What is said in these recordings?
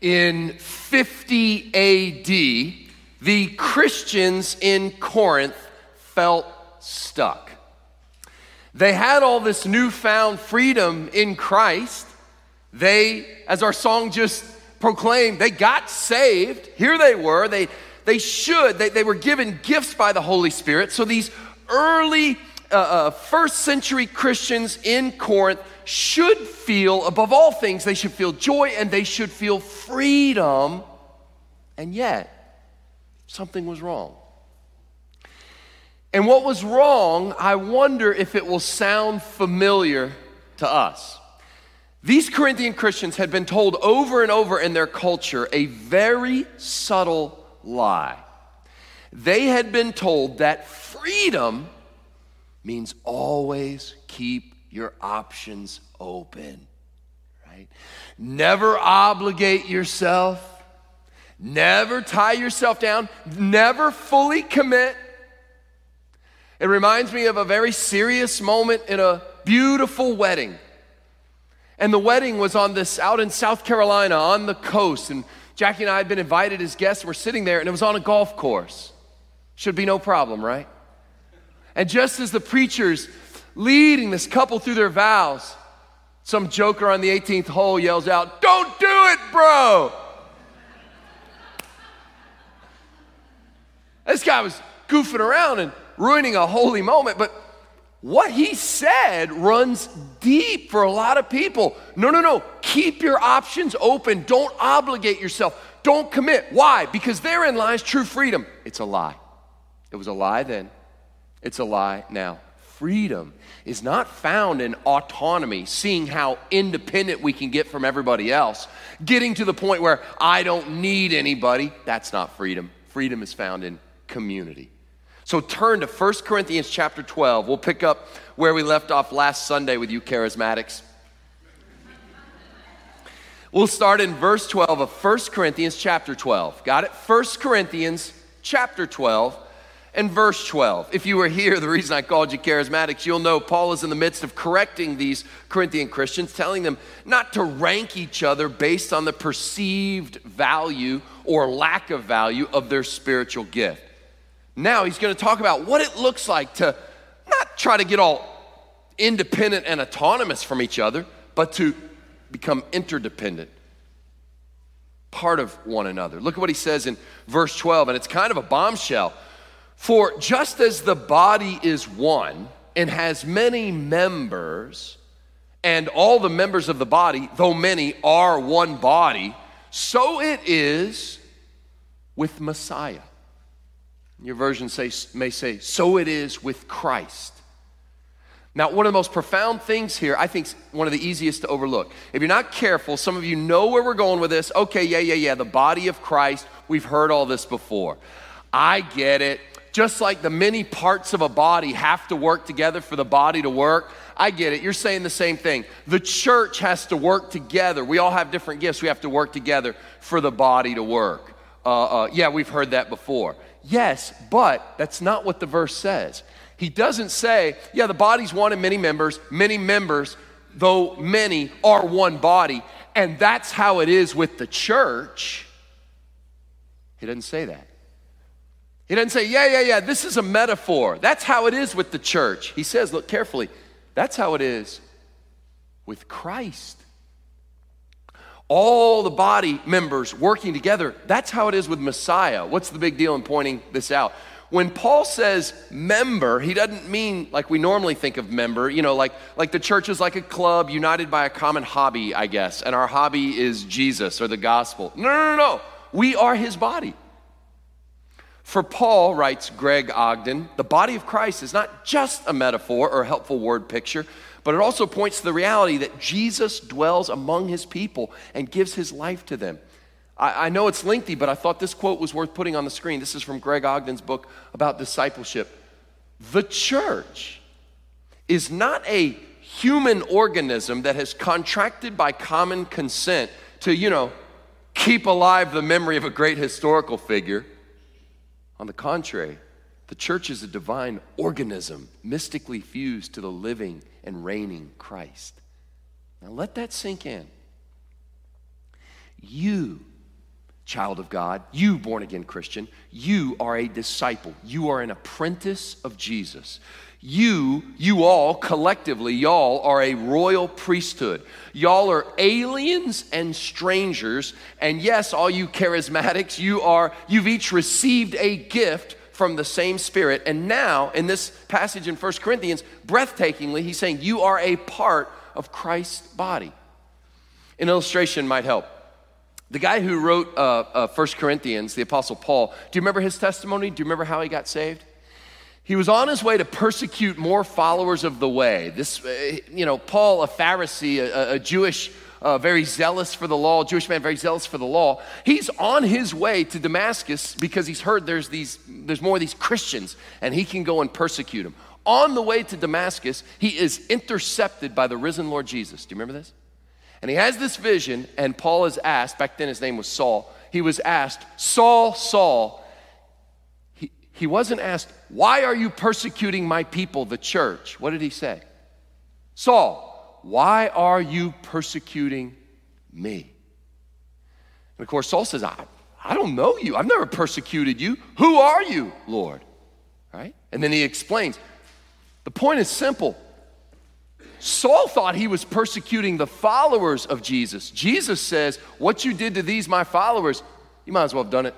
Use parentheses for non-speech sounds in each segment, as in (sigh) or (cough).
in 50 AD, the Christians in Corinth felt stuck. They had all this newfound freedom in Christ. They, as our song just proclaimed, they got saved. Here they were. They, they should. They, they were given gifts by the Holy Spirit. So these early uh, uh, first century Christians in Corinth should feel, above all things, they should feel joy and they should feel freedom. And yet, something was wrong. And what was wrong, I wonder if it will sound familiar to us. These Corinthian Christians had been told over and over in their culture a very subtle lie. They had been told that freedom means always keep your options open, right? Never obligate yourself, never tie yourself down, never fully commit. It reminds me of a very serious moment in a beautiful wedding. And the wedding was on this out in South Carolina on the coast. And Jackie and I had been invited as guests. We're sitting there, and it was on a golf course. Should be no problem, right? And just as the preacher's leading this couple through their vows, some joker on the 18th hole yells out, Don't do it, bro! This guy was goofing around and ruining a holy moment, but what he said runs deep for a lot of people. No, no, no. Keep your options open. Don't obligate yourself. Don't commit. Why? Because therein lies true freedom. It's a lie. It was a lie then, it's a lie now. Freedom is not found in autonomy, seeing how independent we can get from everybody else, getting to the point where I don't need anybody. That's not freedom. Freedom is found in community. So turn to 1 Corinthians chapter 12. We'll pick up where we left off last Sunday with you charismatics. We'll start in verse 12 of 1 Corinthians chapter 12. Got it? 1 Corinthians chapter 12 and verse 12. If you were here, (laughs) the reason I called you charismatics, you'll know Paul is in the midst of correcting these Corinthian Christians, telling them not to rank each other based on the perceived value or lack of value of their spiritual gift. Now he's going to talk about what it looks like to not try to get all independent and autonomous from each other, but to become interdependent, part of one another. Look at what he says in verse 12, and it's kind of a bombshell. For just as the body is one and has many members, and all the members of the body, though many, are one body, so it is with Messiah. Your version say, may say, so it is with Christ. Now, one of the most profound things here, I think one of the easiest to overlook. If you're not careful, some of you know where we're going with this. Okay, yeah, yeah, yeah, the body of Christ, we've heard all this before. I get it. Just like the many parts of a body have to work together for the body to work, I get it. You're saying the same thing. The church has to work together. We all have different gifts. We have to work together for the body to work. Uh, uh, yeah, we've heard that before. Yes, but that's not what the verse says. He doesn't say, yeah, the body's one and many members, many members, though many are one body, and that's how it is with the church. He doesn't say that. He doesn't say, yeah, yeah, yeah, this is a metaphor. That's how it is with the church. He says, look carefully, that's how it is with Christ all the body members working together. That's how it is with Messiah. What's the big deal in pointing this out? When Paul says member, he doesn't mean like we normally think of member, you know, like, like the church is like a club united by a common hobby, I guess, and our hobby is Jesus or the gospel. No, no, no, no. We are his body. For Paul, writes Greg Ogden, the body of Christ is not just a metaphor or a helpful word picture, but it also points to the reality that Jesus dwells among his people and gives his life to them. I, I, know it's lengthy, but I thought this quote was worth putting on the screen. This is from Greg Ogden's book about discipleship. The church is not a human organism that has contracted by common consent to, you know, keep alive the memory of a great historical figure. On the contrary, the church is a divine organism mystically fused to the living and reigning Christ. Now let that sink in. You child of God, you, born again Christian, you are a disciple. You are an apprentice of Jesus. You, you all collectively, y'all are a royal priesthood. Y'all are aliens and strangers. And yes, all you charismatics, you are, you've each received a gift from the same spirit. And now, in this passage in 1 Corinthians, breathtakingly, he's saying, You are a part of Christ's body. An illustration might help. The guy who wrote uh, uh, 1 Corinthians, the Apostle Paul, do you remember his testimony? Do you remember how he got saved? He was on his way to persecute more followers of the way. This, uh, you know, Paul, a Pharisee, a, a Jewish, uh, very zealous for the law, Jewish man, very zealous for the law. He's on his way to Damascus because he's heard there's these, there's more of these Christians, and he can go and persecute them. On the way to Damascus, he is intercepted by the risen Lord Jesus. Do you remember this? And he has this vision, and Paul is asked, back then his name was Saul, he was asked, Saul, Saul. He, wasn't asked, Why are you persecuting my people, the church? What did he say? Saul, why are you persecuting me? And of course, Saul says, I, I don't know you. I've never persecuted you. Who are you, Lord? Right? And then he explains. The point is simple Saul thought he was persecuting the followers of Jesus. Jesus says, What you did to these, my followers, you might as well have done it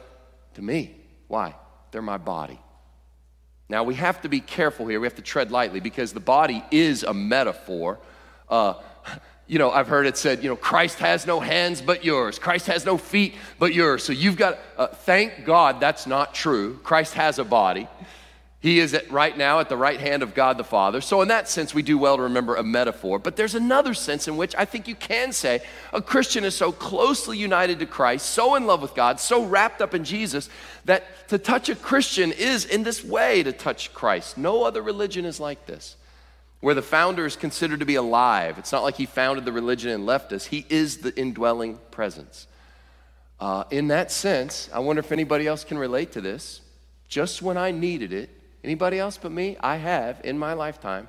to me. Why? They're my body. Now, we have to be careful here. We have to tread lightly because the body is a metaphor. Uh, you know, I've heard it said, you know, Christ has no hands but yours. Christ has no feet but yours. So you've got, uh, thank God that's not true. Christ has a body. He is at, right now at the right hand of God the Father. So, in that sense, we do well to remember a metaphor. But there's another sense in which I think you can say a Christian is so closely united to Christ, so in love with God, so wrapped up in Jesus, that to touch a Christian is in this way to touch Christ. No other religion is like this, where the founder is considered to be alive. It's not like he founded the religion and left us, he is the indwelling presence. Uh, in that sense, I wonder if anybody else can relate to this. Just when I needed it, Anybody else but me? I have, in my lifetime,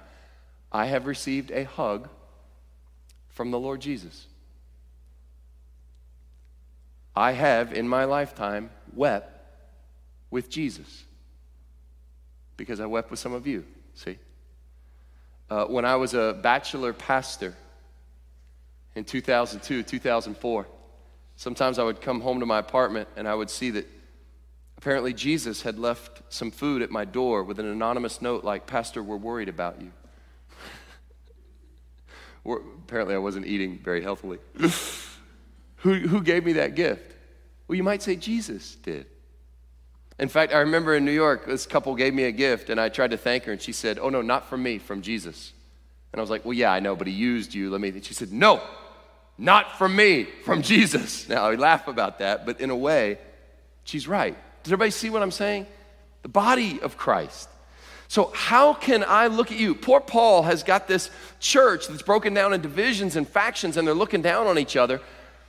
I have received a hug from the Lord Jesus. I have, in my lifetime, wept with Jesus because I wept with some of you, see? Uh, when I was a bachelor pastor in 2002, 2004, sometimes I would come home to my apartment and I would see that Apparently, Jesus had left some food at my door with an anonymous note like, Pastor, we're worried about you. (laughs) apparently, I wasn't eating very healthily. (laughs) who, who gave me that gift? Well, you might say Jesus did. In fact, I remember in New York, this couple gave me a gift, and I tried to thank her, and she said, Oh, no, not from me, from Jesus. And I was like, Well, yeah, I know, but he used you. Let me. And she said, No, not from me, from Jesus. Now, I laugh about that, but in a way, she's right. Does everybody see what I'm saying? The body of Christ. So, how can I look at you? Poor Paul has got this church that's broken down in divisions and factions, and they're looking down on each other.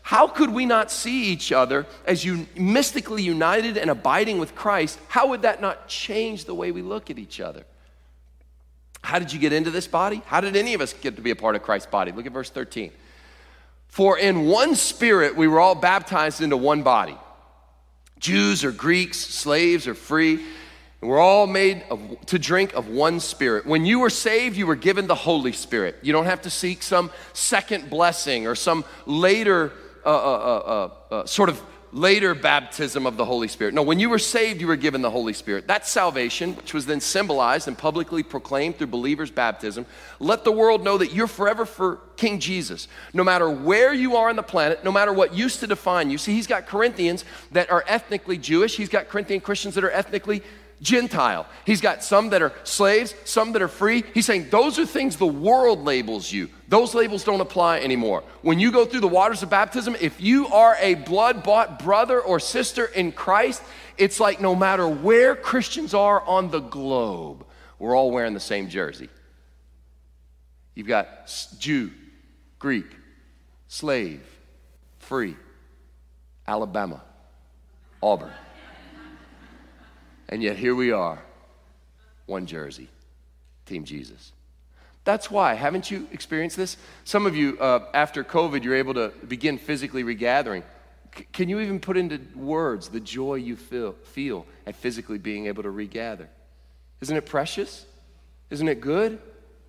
How could we not see each other as you mystically united and abiding with Christ? How would that not change the way we look at each other? How did you get into this body? How did any of us get to be a part of Christ's body? Look at verse 13. For in one spirit we were all baptized into one body Jews or Greeks, slaves or free. And we're all made of, to drink of one spirit. When you were saved, you were given the Holy Spirit. You don't have to seek some second blessing or some later uh, uh, uh, uh sort of later baptism of the Holy Spirit. No, when you were saved, you were given the Holy Spirit. That's salvation, which was then symbolized and publicly proclaimed through believers' baptism. Let the world know that you're forever for King Jesus. No matter where you are on the planet, no matter what used to define you. See, he's got Corinthians that are ethnically Jewish, he's got Corinthian Christians that are ethnically Gentile. He's got some that are slaves, some that are free. He's saying those are things the world labels you. Those labels don't apply anymore. When you go through the waters of baptism, if you are a blood bought brother or sister in Christ, it's like no matter where Christians are on the globe, we're all wearing the same jersey. You've got Jew, Greek, slave, free, Alabama, Auburn. And yet here we are, one jersey, Team Jesus. That's why. Haven't you experienced this? Some of you, uh, after COVID, you're able to begin physically regathering. C- can you even put into words the joy you feel, feel at physically being able to regather? Isn't it precious? Isn't it good?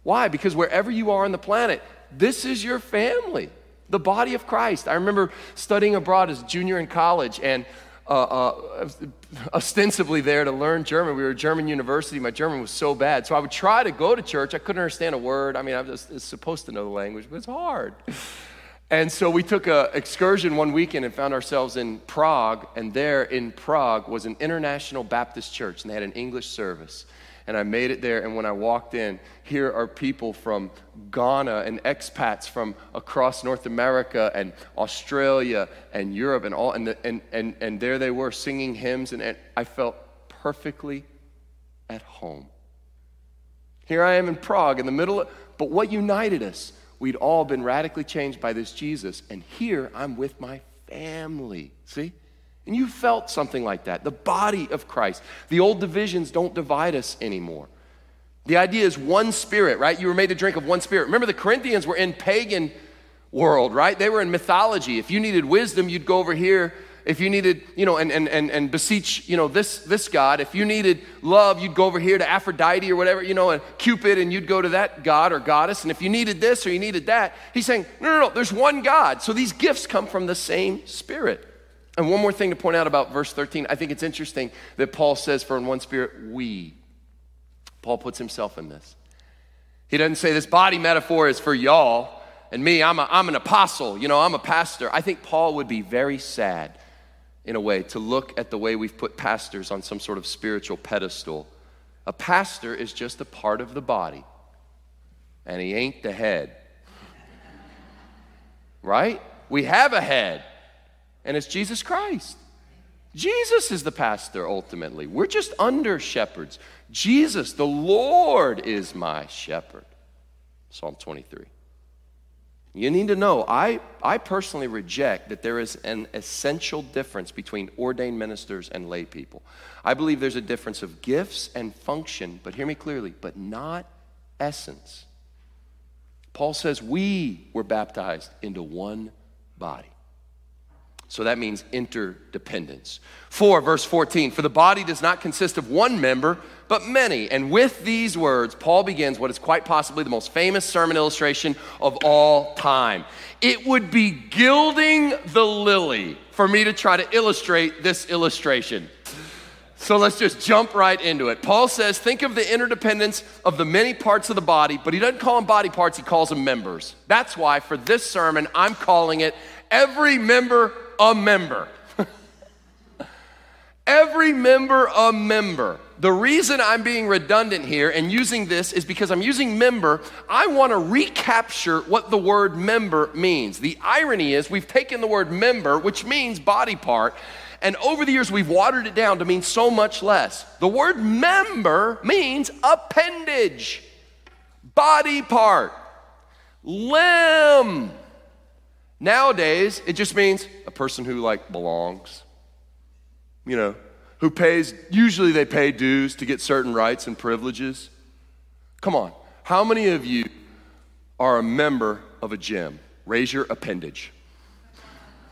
Why? Because wherever you are on the planet, this is your family, the body of Christ. I remember studying abroad as a junior in college and uh, uh, ostensibly there to learn German. We were at German university. My German was so bad. So I would try to go to church. I couldn't understand a word. I mean, I was supposed to know the language, but it's hard. And so we took an excursion one weekend and found ourselves in Prague. And there in Prague was an international Baptist church, and they had an English service and I made it there. And when I walked in, here are people from Ghana and expats from across North America and Australia and Europe and all. And, the, and, and, and there they were singing hymns, and, and I felt perfectly at home. Here I am in Prague in the middle of, but what united us? We'd all been radically changed by this Jesus, and here I'm with my family. See? And you felt something like that. The body of Christ. The old divisions don't divide us anymore. The idea is one spirit, right? You were made to drink of one spirit. Remember, the Corinthians were in pagan world, right? They were in mythology. If you needed wisdom, you'd go over here. If you needed, you know, and, and, and, and beseech, you know, this, this God. If you needed love, you'd go over here to Aphrodite or whatever, you know, and Cupid, and you'd go to that God or goddess. And if you needed this or you needed that, he's saying, no, no, no, there's one God. So these gifts come from the same spirit. And one more thing to point out about verse 13. I think it's interesting that Paul says, For in one spirit, we. Paul puts himself in this. He doesn't say this body metaphor is for y'all and me. I'm, a, I'm an apostle, you know, I'm a pastor. I think Paul would be very sad, in a way, to look at the way we've put pastors on some sort of spiritual pedestal. A pastor is just a part of the body, and he ain't the head. (laughs) right? We have a head and it's Jesus Christ. Jesus is the pastor ultimately. We're just under shepherds. Jesus, the Lord, is my shepherd. Psalm 23. You need to know, I, I personally reject that there is an essential difference between ordained ministers and lay people. I believe there's a difference of gifts and function, but hear me clearly, but not essence. Paul says we were baptized into one body. So that means interdependence. 4, verse 14 For the body does not consist of one member, but many. And with these words, Paul begins what is quite possibly the most famous sermon illustration of all time. It would be gilding the lily for me to try to illustrate this illustration. So let's just jump right into it. Paul says, think of the interdependence of the many parts of the body, but he doesn't call them body parts, he calls them members. That's why for this sermon, I'm calling it Every Member a member. (laughs) Every member a member. The reason I'm being redundant here and using this is because I'm using member. I want to recapture what the word member means. The irony is, we've taken the word member, which means body part, and over the years we've watered it down to mean so much less. The word member means appendage, body part, limb. Nowadays, it just means a person who like belongs, you know, who pays, usually they pay dues to get certain rights and privileges. Come on, how many of you are a member of a gym? Raise your appendage.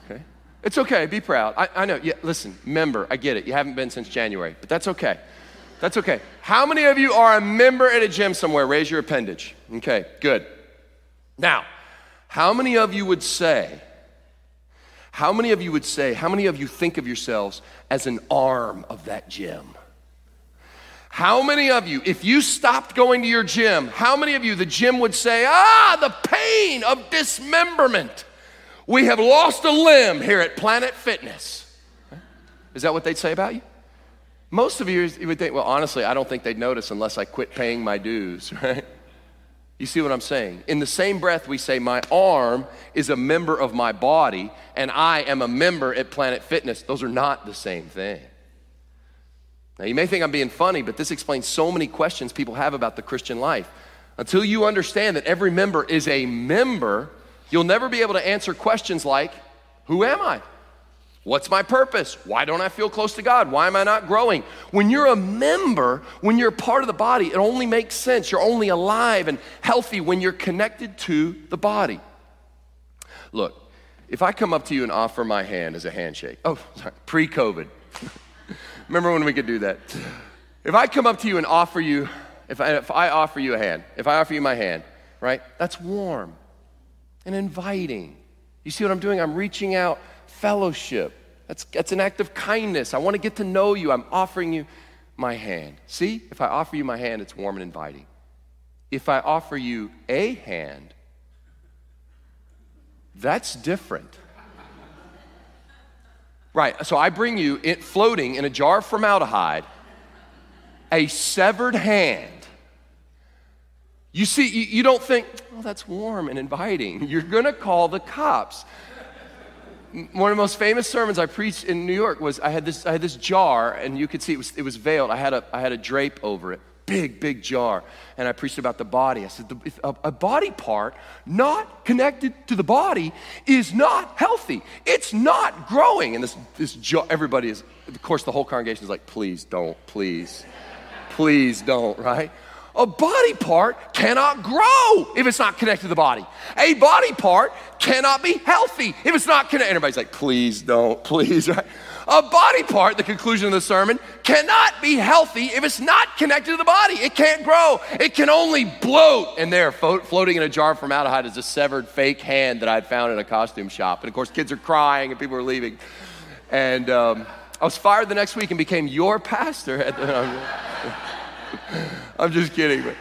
Okay? It's okay, be proud. I, I know, yeah, listen, member, I get it. You haven't been since January, but that's okay. That's okay. How many of you are a member at a gym somewhere? Raise your appendage. Okay, good. Now, how many of you would say, how many of you would say, how many of you think of yourselves as an arm of that gym? How many of you, if you stopped going to your gym, how many of you, the gym would say, ah, the pain of dismemberment? We have lost a limb here at Planet Fitness. Is that what they'd say about you? Most of you, you would think, well, honestly, I don't think they'd notice unless I quit paying my dues, (laughs) right? You see what I'm saying? In the same breath, we say, My arm is a member of my body, and I am a member at Planet Fitness. Those are not the same thing. Now, you may think I'm being funny, but this explains so many questions people have about the Christian life. Until you understand that every member is a member, you'll never be able to answer questions like, Who am I? What's my purpose? Why don't I feel close to God? Why am I not growing? When you're a member, when you're part of the body, it only makes sense. You're only alive and healthy when you're connected to the body. Look, if I come up to you and offer my hand as a handshake, oh, sorry, pre COVID. (laughs) Remember when we could do that? If I come up to you and offer you, if I, if I offer you a hand, if I offer you my hand, right, that's warm and inviting. You see what I'm doing? I'm reaching out, fellowship. That's, that's an act of kindness. I want to get to know you. I'm offering you my hand. See, if I offer you my hand, it's warm and inviting. If I offer you a hand, that's different. Right, so I bring you it floating in a jar of formaldehyde a severed hand. You see, you, you don't think, oh, that's warm and inviting. (laughs) You're gonna call the cops. One of the most famous sermons I preached in New York was I had this, I had this jar, and you could see it was, it was veiled. I had, a, I had a drape over it big, big jar. And I preached about the body. I said, a, a body part not connected to the body is not healthy. It's not growing. And this, this jar, everybody is, of course, the whole congregation is like, please don't, please, please don't, right? A body part cannot grow if it's not connected to the body. A body part cannot be healthy if it's not connected. Everybody's like, please don't, (laughs) please, right? A body part, the conclusion of the sermon, cannot be healthy if it's not connected to the body. It can't grow. It can only bloat. And there, floating in a jar of formaldehyde, is a severed fake hand that I'd found in a costume shop. And of course, kids are crying and people are leaving. And um, I was fired the next week and became your pastor. (laughs) The, I'm just kidding. But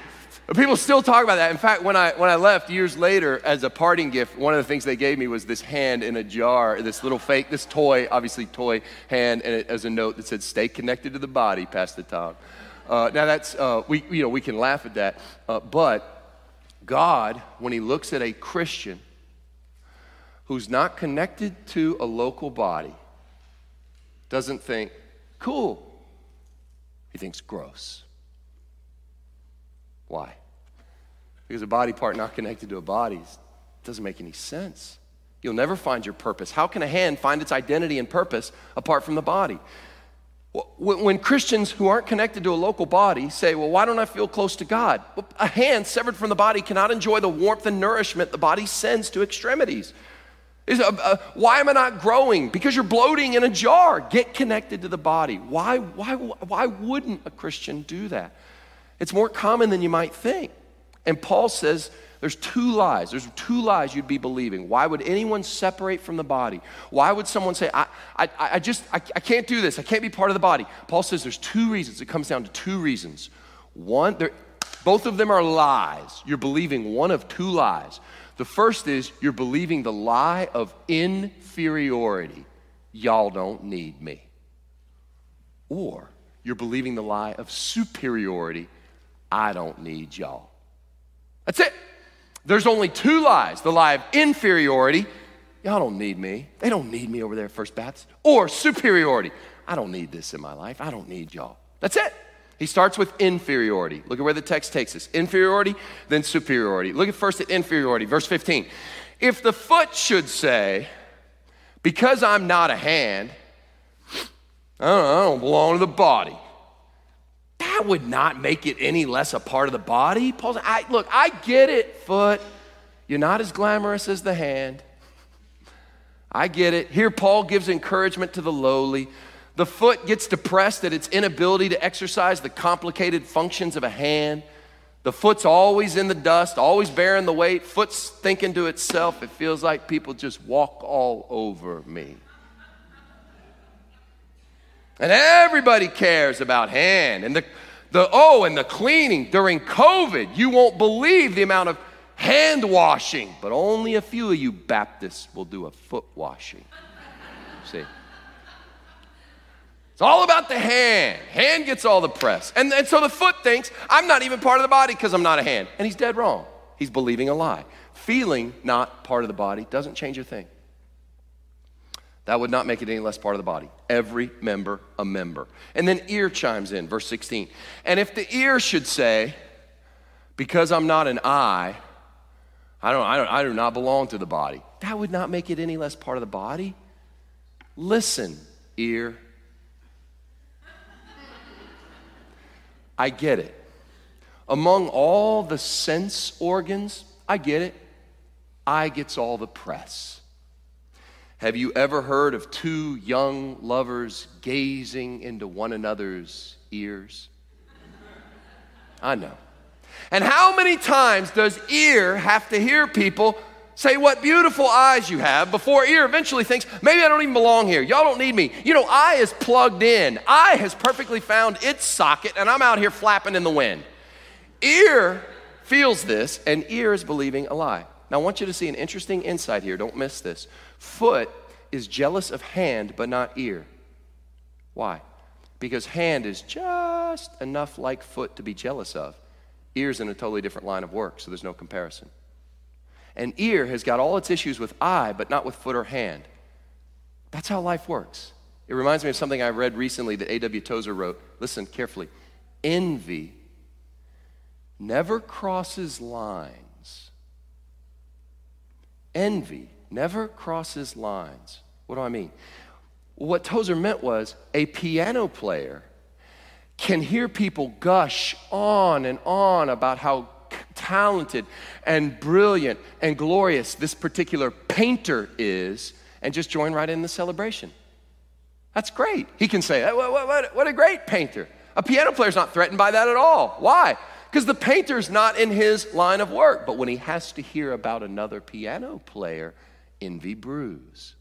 People still talk about that. In fact, when I, when I left years later as a parting gift, one of the things they gave me was this hand in a jar, this little fake, this toy, obviously toy hand, and it, as a note that said, stay connected to the body, Pastor Tom. Uh, now that's, uh, we, you know, we can laugh at that, uh, but God, when he looks at a Christian who's not connected to a local body, doesn't think, cool. He thinks gross. Why? Because a body part not connected to a body doesn't make any sense. You'll never find your purpose. How can a hand find its identity and purpose apart from the body? When Christians who aren't connected to a local body say, Well, why don't I feel close to God? A hand severed from the body cannot enjoy the warmth and nourishment the body sends to extremities. Uh, uh, why am I not growing? Because you're bloating in a jar. Get connected to the body. Why, why, why wouldn't a Christian do that? It's more common than you might think. And Paul says there's two lies. There's two lies you'd be believing. Why would anyone separate from the body? Why would someone say, I, I, I just, I, I can't do this. I can't be part of the body? Paul says there's two reasons. It comes down to two reasons. One, both of them are lies. You're believing one of two lies. The first is you're believing the lie of inferiority. Y'all don't need me. Or you're believing the lie of superiority. I don't need y'all. That's it. There's only two lies the lie of inferiority. Y'all don't need me. They don't need me over there at First Baptist. Or superiority. I don't need this in my life. I don't need y'all. That's it. He starts with inferiority. Look at where the text takes us inferiority, then superiority. Look at first at inferiority, verse 15. If the foot should say, Because I'm not a hand, I don't, I don't belong to the body that would not make it any less a part of the body. Paul's, I, look, I get it, foot. You're not as glamorous as the hand. I get it. Here, Paul gives encouragement to the lowly. The foot gets depressed at its inability to exercise the complicated functions of a hand. The foot's always in the dust, always bearing the weight. Foot's thinking to itself, it feels like people just walk all over me. And everybody cares about hand and the, the oh, and the cleaning during COVID. You won't believe the amount of hand washing, but only a few of you Baptists will do a foot washing. See? It's all about the hand. Hand gets all the press. And, and so the foot thinks, I'm not even part of the body because I'm not a hand. And he's dead wrong. He's believing a lie. Feeling not part of the body doesn't change a thing. That would not make it any less part of the body. Every member a member. And then ear chimes in, verse 16. And if the ear should say, because I'm not an eye, I don't, I don't I do not belong to the body. That would not make it any less part of the body. Listen, ear. I get it. Among all the sense organs, I get it. Eye gets all the press. Have you ever heard of two young lovers gazing into one another's ears? I know. And how many times does ear have to hear people say what beautiful eyes you have before ear eventually thinks, maybe I don't even belong here. Y'all don't need me. You know, eye is plugged in. Eye has perfectly found its socket, and I'm out here flapping in the wind. Ear feels this, and ear is believing a lie. Now, I want you to see an interesting insight here. Don't miss this. Foot is jealous of hand, but not ear. Why? Because hand is just enough like foot to be jealous of. Ear's in a totally different line of work, so there's no comparison. And ear has got all its issues with eye, but not with foot or hand. That's how life works. It reminds me of something I read recently that A.W. Tozer wrote. Listen carefully. Envy never crosses lines. Envy never crosses lines. What do I mean? What Tozer meant was a piano player can hear people gush on and on about how talented and brilliant and glorious this particular painter is and just join right in the celebration. That's great. He can say, what, what, what a great painter. A piano player's not threatened by that at all. Why? Because the painter's not in his line of work. But when he has to hear about another piano player, envy brews.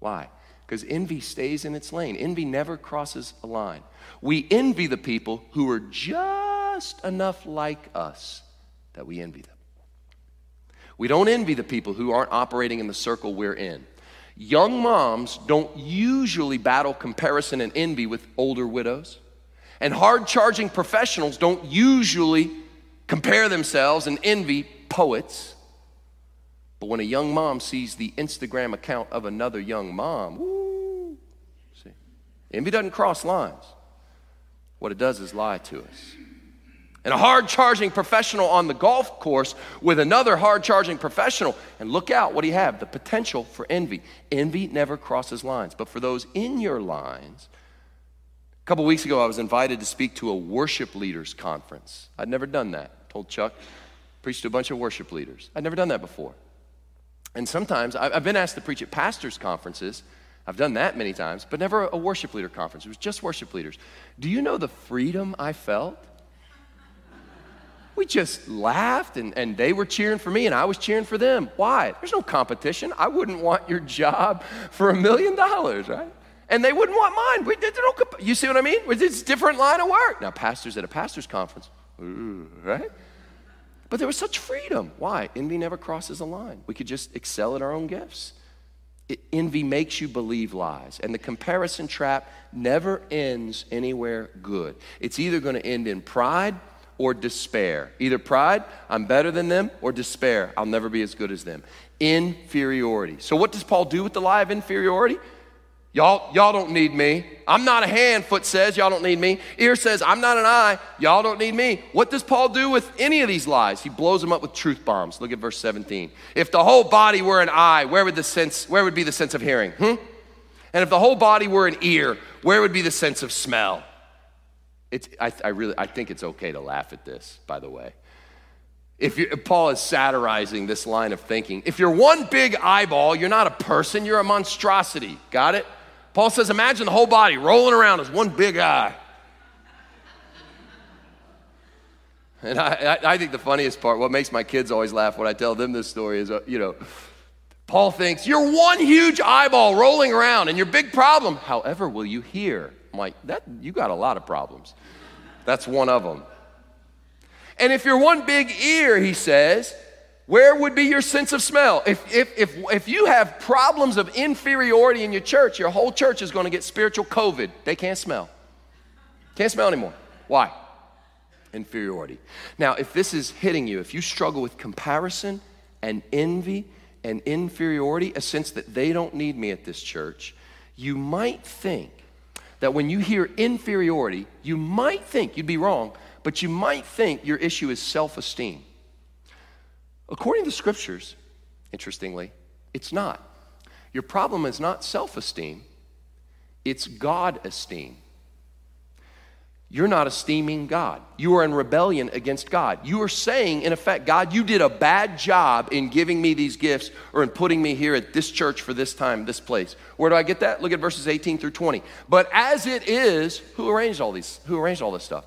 Why? Because envy stays in its lane. Envy never crosses a line. We envy the people who are just enough like us that we envy them. We don't envy the people who aren't operating in the circle we're in. Young moms don't usually battle comparison and envy with older widows. And hard charging professionals don't usually compare themselves and envy poets. But when a young mom sees the Instagram account of another young mom, woo, see, envy doesn't cross lines. What it does is lie to us and a hard charging professional on the golf course with another hard charging professional. And look out, what do you have? The potential for envy. Envy never crosses lines. But for those in your lines, couple weeks ago, I was invited to speak to a worship leaders conference. I'd never done that. I told Chuck, preached to a bunch of worship leaders. I'd never done that before. And sometimes I've been asked to preach at pastors' conferences. I've done that many times, but never a worship leader conference. It was just worship leaders. Do you know the freedom I felt? we just laughed and, and they were cheering for me and I was cheering for them. Why? There's no competition. I wouldn't want your job for a million dollars, right? And they wouldn't want mine. We, no, you see what I mean? It's a different line of work. Now, pastors at a pastor's conference, right? But there was such freedom. Why? Envy never crosses a line. We could just excel at our own gifts. It, envy makes you believe lies, and the comparison trap never ends anywhere good. It's either going to end in pride or despair. Either pride, I'm better than them, or despair, I'll never be as good as them. Inferiority. So, what does Paul do with the lie of inferiority? Y'all, y'all don't need me. I'm not a hand, foot says, y'all don't need me. Ear says, I'm not an eye, y'all don't need me. What does Paul do with any of these lies? He blows them up with truth bombs. Look at verse 17. If the whole body were an eye, where would the sense, where would be the sense of hearing? Hmm? And if the whole body were an ear, where would be the sense of smell? It's, I, I, really, I think it's okay to laugh at this, by the way. If, if Paul is satirizing this line of thinking, if you're one big eyeball, you're not a person, you're a monstrosity. Got it? Paul says, imagine the whole body rolling around as one big eye. And I, I, think the funniest part, what makes my kids always laugh when I tell them this story is, uh, you know, Paul thinks, you're one huge eyeball rolling around and your big problem. However, will you hear? I'm like, that, you got a lot of problems. That's one of them. And if you're one big ear, he says, where would be your sense of smell? If, if, if, if you have problems of inferiority in your church, your whole church is going to get spiritual COVID. They can't smell. Can't smell anymore. Why? Inferiority. Now, if this is hitting you, if you struggle with comparison and envy and inferiority, a sense that they don't need me at this church, you might think that when you hear inferiority, you might think, you'd be wrong, but you might think your issue is self esteem. According to the scriptures, interestingly, it's not. Your problem is not self esteem, it's God esteem. you're not esteeming God. You are in rebellion against God. You are saying, in effect, God, you did a bad job in giving me these gifts or in putting me here at this church for this time, this place. Where do I get that? Look at verses 18 through 20. But as it is, who arranged all these? Who arranged all this stuff?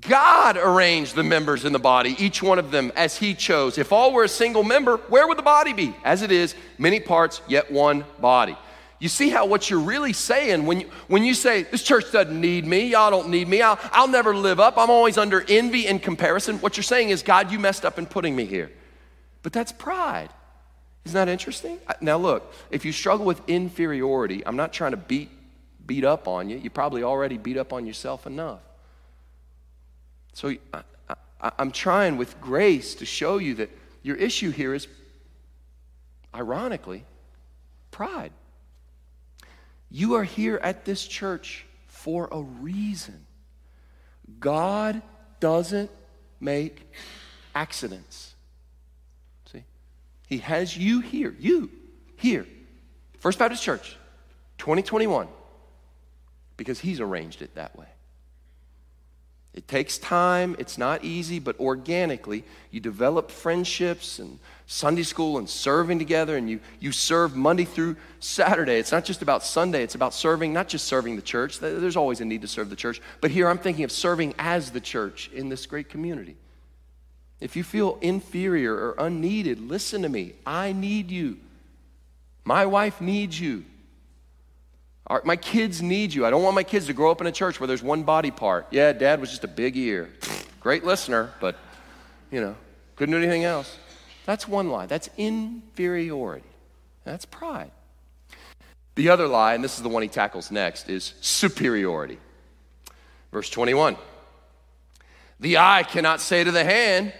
God arranged the members in the body, each one of them as He chose. If all were a single member, where would the body be? As it is, many parts, yet one body. You see how what you're really saying when you, when you say, This church doesn't need me, y'all don't need me, I'll, I'll never live up, I'm always under envy and comparison. What you're saying is, God, you messed up in putting me here. But that's pride. Isn't that interesting? Now, look, if you struggle with inferiority, I'm not trying to beat, beat up on you. You probably already beat up on yourself enough. So I, I, I'm trying with grace to show you that your issue here is, ironically, pride. You are here at this church for a reason. God doesn't make accidents. See? He has you here, you here, First Baptist Church, 2021, because He's arranged it that way. It takes time, it's not easy, but organically, you develop friendships and Sunday school and serving together, and you, you serve Monday through Saturday. It's not just about Sunday, it's about serving, not just serving the church. There's always a need to serve the church, but here I'm thinking of serving as the church in this great community. If you feel inferior or unneeded, listen to me. I need you. My wife needs you. Our, my kids need you. I don't want my kids to grow up in a church where there's one body part. Yeah, dad was just a big ear. (sniffs) Great listener, but, you know, couldn't do anything else. That's one lie. That's inferiority. That's pride. The other lie, and this is the one he tackles next, is superiority. Verse 21 The eye cannot say to the hand,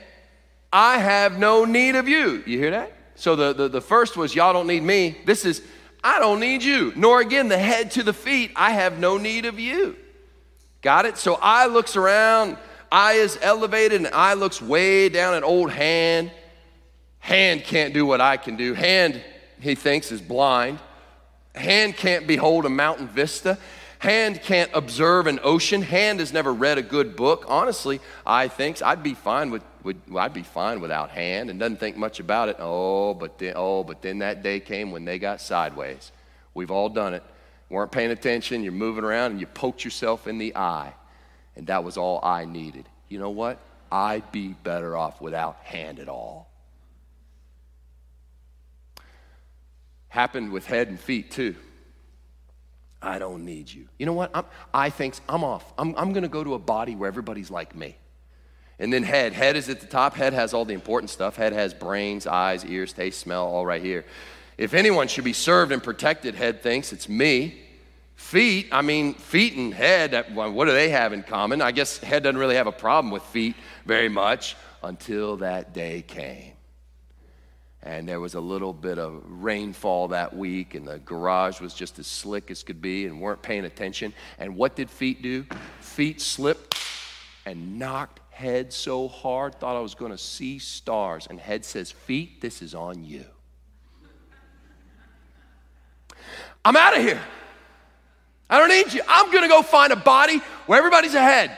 I have no need of you. You hear that? So the, the, the first was, Y'all don't need me. This is, I don't need you. Nor again the head to the feet, I have no need of you. Got it? So eye looks around, eye is elevated, and eye looks way down at old hand. Hand can't do what I can do. Hand, he thinks, is blind. Hand can't behold a mountain vista. Hand can't observe an ocean. Hand has never read a good book. Honestly, I think I'd be fine with, with I'd be fine without hand and doesn't think much about it. Oh, but then, oh, but then that day came when they got sideways. We've all done it. weren't paying attention. You're moving around and you poked yourself in the eye, and that was all I needed. You know what? I'd be better off without hand at all. Happened with head and feet too. I don't need you. You know what? I'm, I think I'm off. I'm, I'm going to go to a body where everybody's like me. And then head. Head is at the top. Head has all the important stuff. Head has brains, eyes, ears, taste, smell, all right here. If anyone should be served and protected, head thinks it's me. Feet, I mean, feet and head, what do they have in common? I guess head doesn't really have a problem with feet very much until that day came and there was a little bit of rainfall that week and the garage was just as slick as could be and weren't paying attention and what did feet do feet slipped and knocked head so hard thought i was going to see stars. And head says feet this is on you. I'm out of here. I don't need you. I'm going to go find a body where everybody's ahead.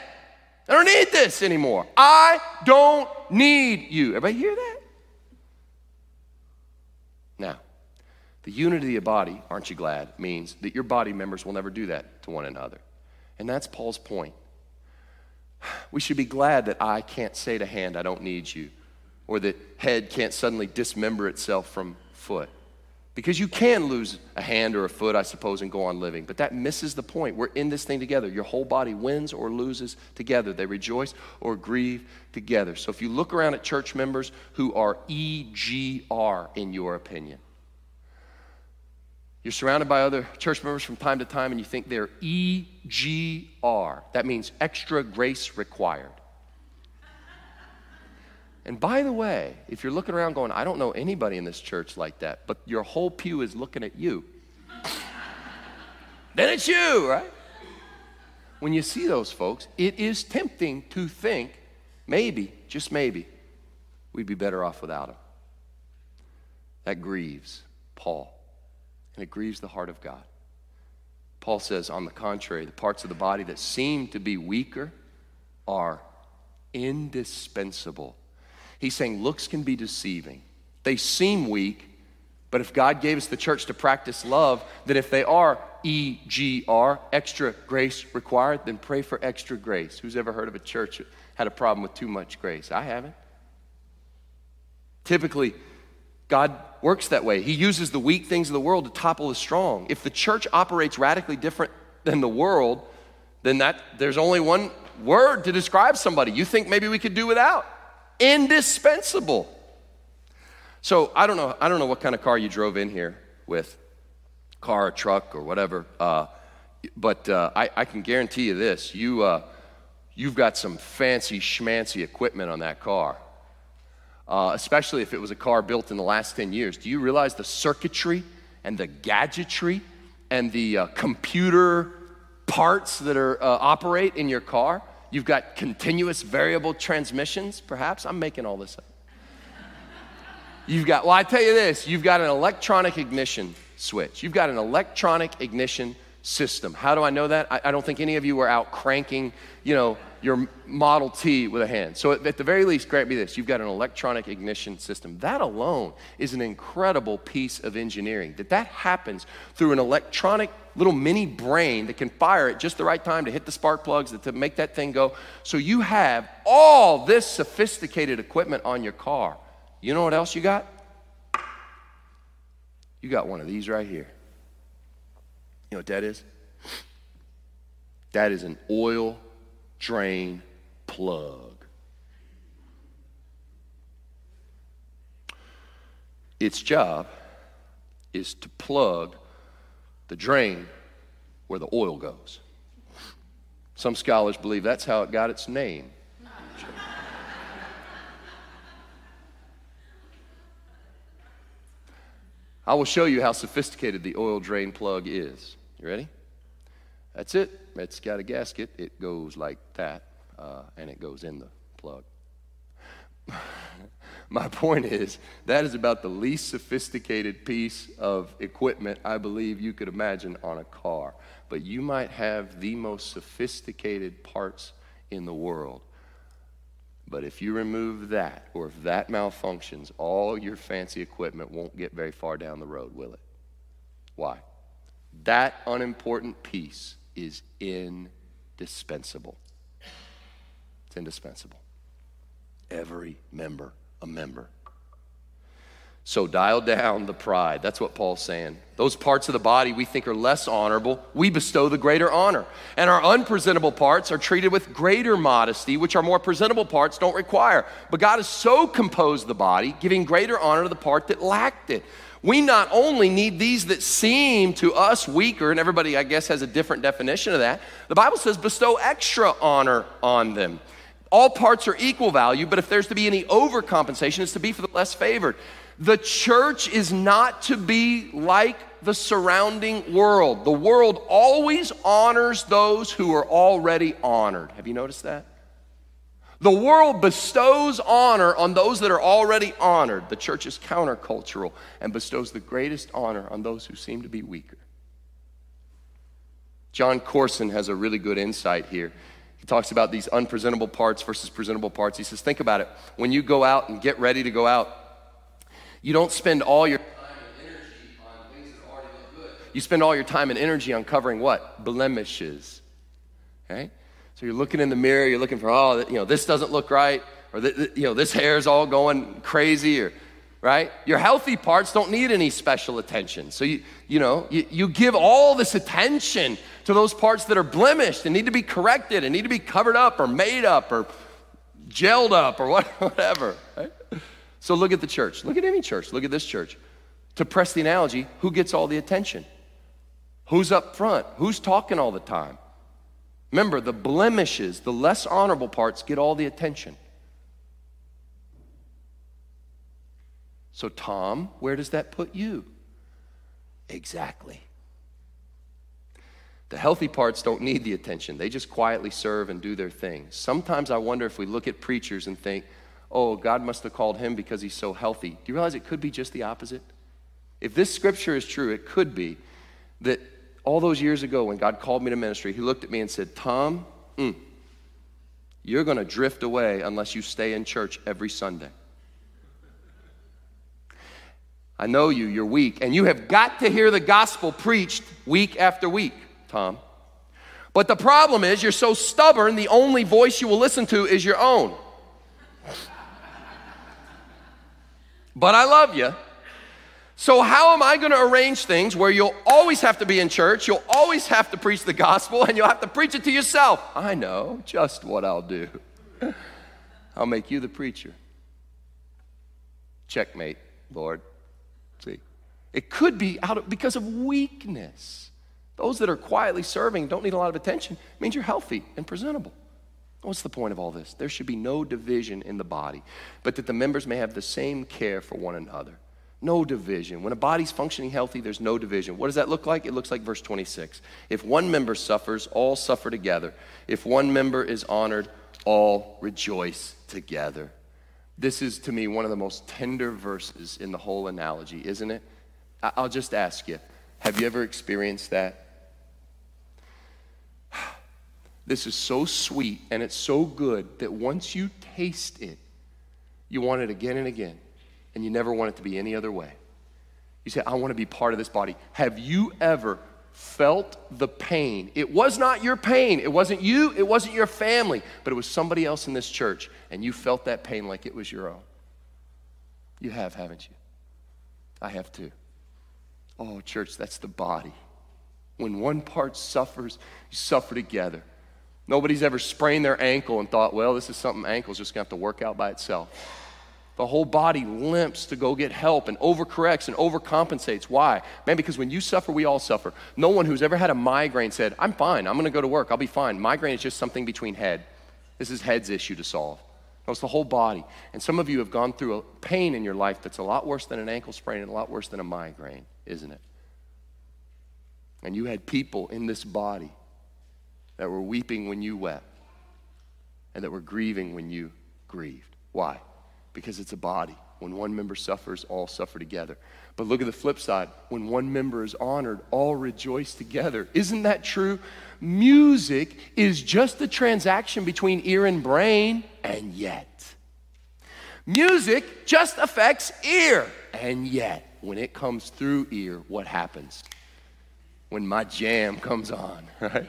I don't need this anymore. I don't need you. Everybody hear that? Now, the unity of the body, aren't you glad, means that your body members will never do that to one another. And that's Paul's point. We should be glad that eye can't say to hand, I don't need you, or that head can't suddenly dismember itself from foot. Because you can lose a hand or a foot, I suppose, and go on living. But that misses the point. We're in this thing together. Your whole body wins or loses together. They rejoice or grieve together. So if you look around at church members who are EGR, in your opinion, you're surrounded by other church members from time to time and you think they're EGR. That means extra grace required. And by the way, if you're looking around going, I don't know anybody in this church like that, but your whole pew is looking at you, (laughs) then it's you, right? When you see those folks, it is tempting to think maybe, just maybe, we'd be better off without them. That grieves Paul, and it grieves the heart of God. Paul says, on the contrary, the parts of the body that seem to be weaker are indispensable. He's saying looks can be deceiving. They seem weak, but if God gave us the church to practice love, then if they are EGR, extra grace required, then pray for extra grace. Who's ever heard of a church that had a problem with too much grace? I haven't. Typically, God works that way. He uses the weak things of the world to topple the strong. If the church operates radically different than the world, then that there's only one word to describe somebody. You think maybe we could do without? Indispensable. So I don't know. I don't know what kind of car you drove in here with, car, truck, or whatever. Uh, but uh, I, I, can guarantee you this: you uh, you've got some fancy schmancy equipment on that car. Uh, especially if it was a car built in the last 10 years. Do you realize the circuitry and the gadgetry and the uh, computer parts that are uh, operate in your car? You've got continuous variable transmissions, perhaps. I'm making all this up. You've got, well, I tell you this, you've got an electronic ignition switch. You've got an electronic ignition system. How do I know that? I, I, don't think any of you are out cranking, you know, your Model T with a hand. So at, the very least, grant me this, you've got an electronic ignition system. That alone is an incredible piece of engineering. That that happens through an electronic little mini brain that can fire at just the right time to hit the spark plugs, to make that thing go. So you have all this sophisticated equipment on your car. You know what else you got? You got one of these right here. You know what that is? That is an oil drain plug. Its job is to plug the drain where the oil goes. Some scholars believe that's how it got its name. I will show you how sophisticated the oil drain plug is. You ready? That's it. It's got a gasket. It goes like that, uh, and it goes in the plug. (laughs) My point is, that is about the least sophisticated piece of equipment I believe you could imagine on a car. But you might have the most sophisticated parts in the world. But if you remove that, or if that malfunctions, all your fancy equipment won't get very far down the road, will it? Why? That unimportant piece is indispensable. It's indispensable. Every member, a member. So dial down the pride. That's what Paul's saying. Those parts of the body we think are less honorable, we bestow the greater honor. And our unpresentable parts are treated with greater modesty, which our more presentable parts don't require. But God has so composed the body, giving greater honor to the part that lacked it. We not only need these that seem to us weaker, and everybody, I guess, has a different definition of that. The Bible says bestow extra honor on them. All parts are equal value, but if there's to be any overcompensation, it's to be for the less favored. The church is not to be like the surrounding world. The world always honors those who are already honored. Have you noticed that? The world bestows honor on those that are already honored. The church is countercultural and bestows the greatest honor on those who seem to be weaker. Jon Courson has a really good insight here. He talks about these unpresentable parts versus presentable parts. He says, Think about it. When you go out and get ready to go out, you don't spend all your time and energy on things that already look good. You spend all your time and energy on covering what? Blemishes. Okay? So you're looking in the mirror, you're looking for, oh, you know, this doesn't look right, or, you know, this hair's all going crazy, or, right? Your healthy parts don't need any special attention. So, you, you know, you, you give all this attention to those parts that are blemished and need to be corrected and need to be covered up or made up or gelled up or (laughs) what, whatever, right? So look at the church. Look at any church. Look at this church. To press the analogy, who gets all the attention? Who's up front? Who's talking all the time? Remember, the blemishes, the less honorable parts get all the attention. So, Tom, where does that put you? Exactly. The healthy parts don't need the attention, they just quietly serve and do their thing. Sometimes I wonder if we look at preachers and think, oh, God must have called him because he's so healthy. Do you realize it could be just the opposite? If this scripture is true, it could be that all those years ago when God called me to ministry, He looked at me and said, Tom, mm, you're going to drift away unless you stay in church every Sunday. I know you, you're weak, and you have got to hear the gospel preached week after week, Tom. But the problem is, you're so stubborn, the only voice you will listen to is your own. but I love you. So, how am I going to arrange things where you'll always have to be in church, you'll always have to preach the gospel, and you'll have to preach it to yourself? I know just what I'll do. (laughs) I'll make you the preacher. Checkmate, Lord. See? It could be out of, because of weakness. Those that are quietly serving don't need a lot of attention. It means you're healthy and presentable. What's the point of all this? There should be no division in the body, but that the members may have the same care for one another. No division. When a body's functioning healthy, there's no division. What does that look like? It looks like verse 26. If one member suffers, all suffer together. If one member is honored, all rejoice together. This is to me one of the most tender verses in the whole analogy, isn't it? I'll just ask you have you ever experienced that? (sighs) This is so sweet and it's so good that once you taste it, you want it again and again, and you never want it to be any other way. You say, I want to be part of this body. Have you ever felt the pain? It was not your pain. It wasn't you. It wasn't your family, but it was somebody else in this church, and you felt that pain like it was your own. You have, haven't you? I have too. Oh, church, that's the body. When one part suffers, you suffer together. Nobody's ever sprained their ankle and thought, well, this is something ankle's just gonna have to work out by itself. The whole body limps to go get help and overcorrects and overcompensates. Why? Man, because when you suffer, we all suffer. No one who's ever had a migraine said, I'm fine, I'm gonna go to work, I'll be fine. Migraine is just something between head. This is head's issue to solve. No, it's the whole body. And some of you have gone through a pain in your life that's a lot worse than an ankle sprain and a lot worse than a migraine, isn't it? And you had people in this body that were weeping when you wept and that were grieving when you grieved. Why? Because it's a body. When one member suffers, all suffer together. But look at the flip side. When one member is honored, all rejoice together. Isn't that true? Music is just a transaction between ear and brain, and yet. Music just affects ear, and yet, when it comes through ear, what happens? When my jam comes on, (laughs) right?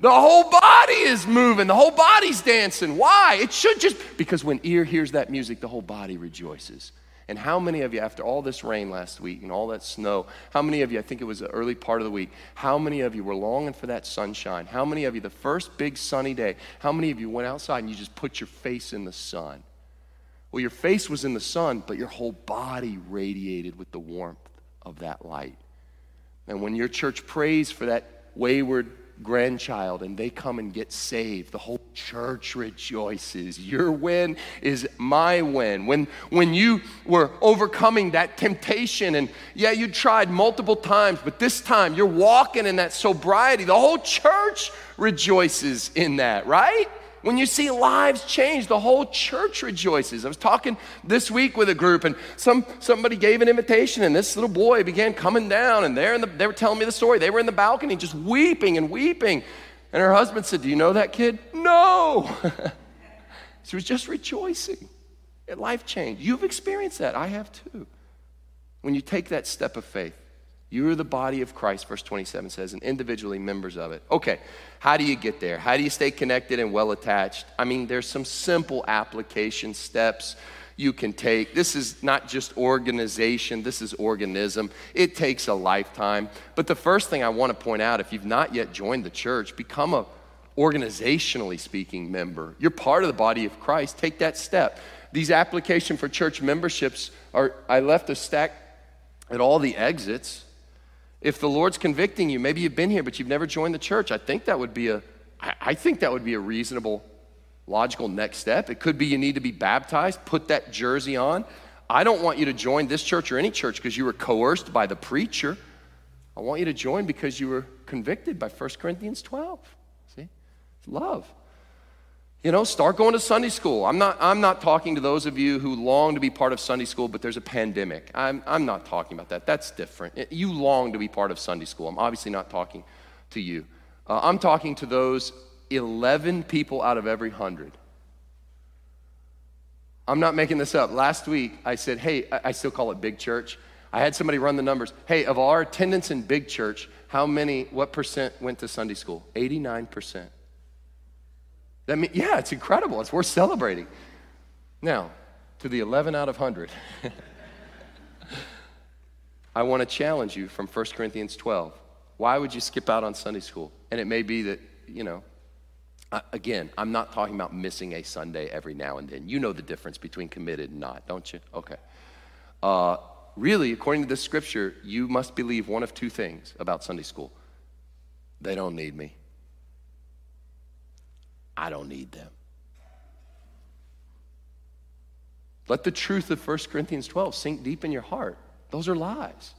The whole body is moving, the whole body's dancing. Why? It should just, because when ear hears that music, the whole body rejoices. And how many of you, after all this rain last week and all that snow, how many of you, I think it was the early part of the week, how many of you were longing for that sunshine? How many of you, the first big sunny day, how many of you went outside and you just put your face in the sun? Well, your face was in the sun, but your whole body radiated with the warmth of that light. And when your church prays for that wayward grandchild and they come and get saved, the whole church rejoices. Your win is my win. When, when you were overcoming that temptation, and yeah, you tried multiple times, but this time you're walking in that sobriety, the whole church rejoices in that, right? When you see lives change, the whole church rejoices. I was talking this week with a group, and some, somebody gave an invitation, and this little boy began coming down, and they're in the, they were telling me the story. They were in the balcony just weeping and weeping. And her husband said, Do you know that kid? No. (laughs) she was just rejoicing at life change. You've experienced that. I have too. When you take that step of faith, you are the body of Christ, verse 27 says, and individually members of it. Okay, how do you get there? How do you stay connected and well attached? I mean, there's some simple application steps you can take. This is not just organization, this is organism. It takes a lifetime. But the first thing I want to point out if you've not yet joined the church, become a organizationally speaking member. You're part of the body of Christ. Take that step. These application for church memberships are I left a stack at all the exits if the Lord's convicting you, maybe you've been here, but you've never joined the church, I think that would be a, I think that would be a reasonable, logical next step. It could be you need to be baptized, put that jersey on. I don't want you to join this church or any church because you were coerced by the preacher. I want you to join because you were convicted by 1 Corinthians 12. See? It's love. You know, start going to Sunday school. I'm not, I'm not talking to those of you who long to be part of Sunday school, but there's a pandemic. I'm, I'm not talking about that. That's different. You long to be part of Sunday school. I'm obviously not talking to you. Uh, I'm talking to those 11 people out of every 100. I'm not making this up. Last week, I said, hey, I still call it big church. I had somebody run the numbers. Hey, of our attendance in big church, how many, what percent went to Sunday school? 89%. That mean, yeah, it's incredible. It's worth celebrating. Now, to the 11 out of 100, (laughs) I want to challenge you from 1 Corinthians 12. Why would you skip out on Sunday school? And it may be that, you know, again, I'm not talking about missing a Sunday every now and then. You know the difference between committed and not, don't you? Okay. Uh, really, according to this scripture, you must believe one of two things about Sunday school they don't need me. I don't need them. Let the truth of 1 Corinthians 12 sink deep in your heart. Those are lies.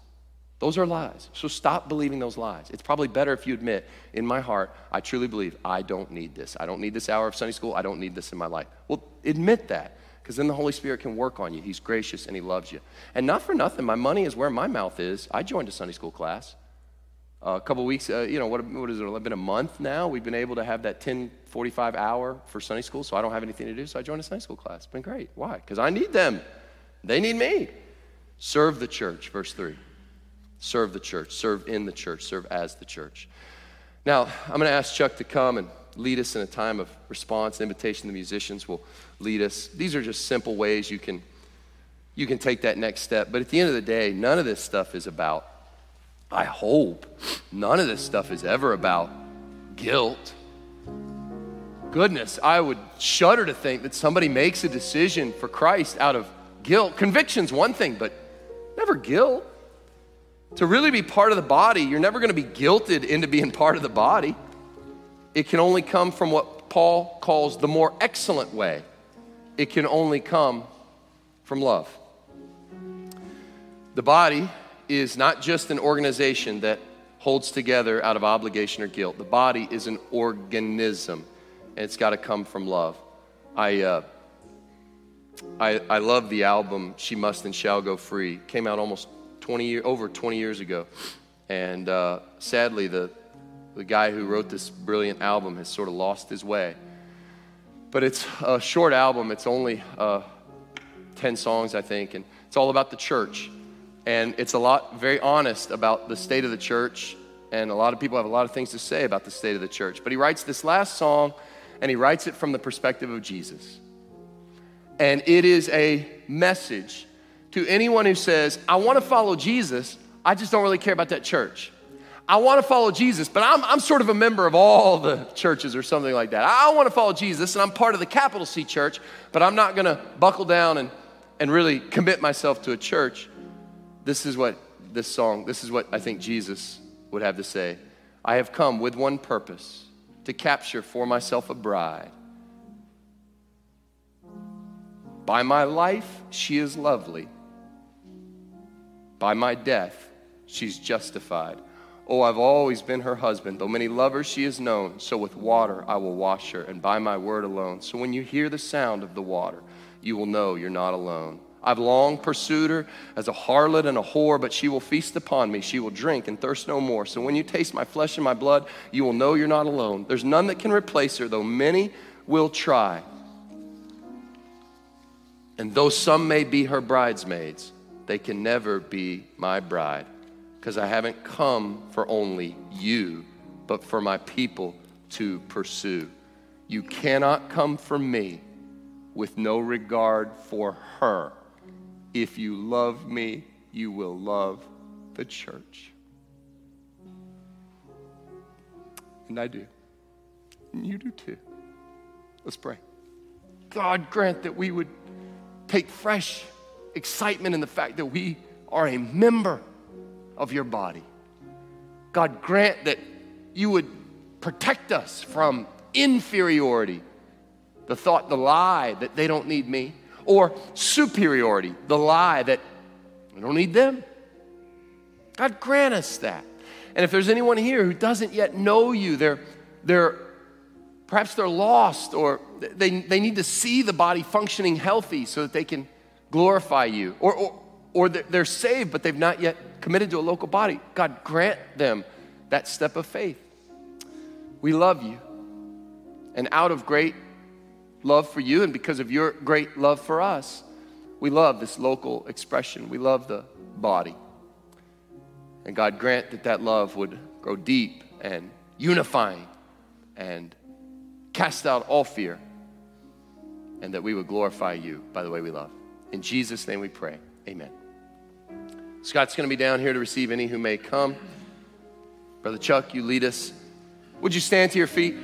Those are lies. So stop believing those lies. It's probably better if you admit, in my heart, I truly believe I don't need this. I don't need this hour of Sunday school. I don't need this in my life. Well, admit that because then the Holy Spirit can work on you. He's gracious and He loves you. And not for nothing, my money is where my mouth is. I joined a Sunday school class. A couple weeks, uh, you know, what, what is it, been a month now? We've been able to have that 10, 45 hour for Sunday school, so I don't have anything to do, so I joined a Sunday school class. It's been great. Why? Because I need them. They need me. Serve the church, verse 3. Serve the church, serve in the church, serve as the church. Now, I'm going to ask Chuck to come and lead us in a time of response. invitation the musicians will lead us. These are just simple ways you can you can take that next step. But at the end of the day, none of this stuff is about I hope none of this stuff is ever about guilt. Goodness, I would shudder to think that somebody makes a decision for Christ out of guilt. Conviction's one thing, but never guilt. To really be part of the body, you're never going to be guilted into being part of the body. It can only come from what Paul calls the more excellent way. It can only come from love. The body is not just an organization that holds together out of obligation or guilt. The body is an organism, and it's got to come from love. I, uh, I, I love the album "She Must and Shall Go Free." Came out almost 20 year, over 20 years ago, and uh, sadly, the the guy who wrote this brilliant album has sort of lost his way. But it's a short album. It's only uh, 10 songs, I think, and it's all about the church and it's a lot, very honest about the state of the church. And a lot of people have a lot of things to say about the state of the church. But he writes this last song, and he writes it from the perspective of Jesus. And it is a message to anyone who says, I want to follow Jesus, I just don't really care about that church. I want to follow Jesus, but I'm, I'm sort of a member of all the churches or something like that. I want to follow Jesus, and I'm part of the capital C church, but I'm not going to buckle down and, and really commit myself to a church. This is what this song, this is what I think Jesus would have to say. I have come with one purpose to capture for myself a bride. By my life, she is lovely. By my death, she's justified. Oh, I've always been her husband. Though many lovers she has known, so with water I will wash her, and by my word alone. So when you hear the sound of the water, you will know you're not alone. I've long pursued her as a harlot and a whore, but she will feast upon me. She will drink and thirst no more. So when you taste my flesh and my blood, you will know you're not alone. There's none that can replace her, though many will try. And though some may be her bridesmaids, they can never be my bride, because I haven't come for only you, but for my people to pursue. You cannot come for me with no regard for her. If you love me, you will love the church. And I do. And you do too. Let's pray. God, grant that we would take fresh excitement in the fact that we are a member of your body. God, grant that you would protect us from inferiority, the thought, the lie that they don't need me or superiority, the lie that we don't need them. God grant us that. And if there's anyone here who doesn't yet know you, they're, they're perhaps they're lost or they, they need to see the body functioning healthy so that they can glorify you. Or, or, or they're saved, but they've not yet committed to a local body. God, grant them that step of faith. We love you. And out of great love for you and because of your great love for us, we love this local expression. We love the body. And God, grant that that love would grow deep and unifying and cast out all fear, and that we would glorify you by the way we love. In Jesus' name we pray. Amen. Scott's going to be down here to receive any who may come. Brother Chuck, you lead us. Would you stand to your feet?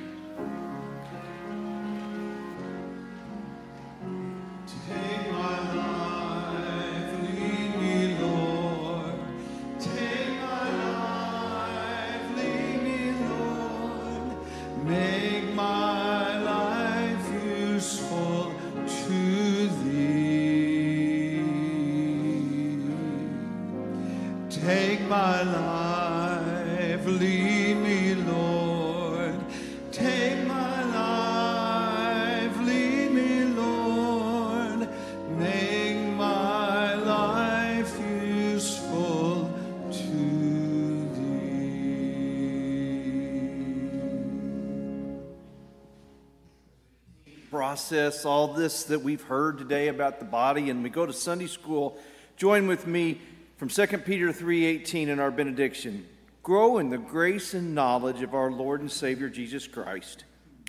This that we've heard today about the body and we go to Sunday school, join with me from 2 Peter 3:18 in our benediction. Grow in the grace and knowledge of our Lord and Savior Jesus Christ,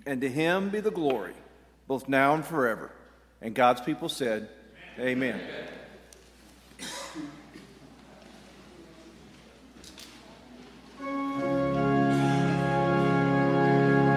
and to him be the glory, both now and forever. And God's people said, Amen. Amen.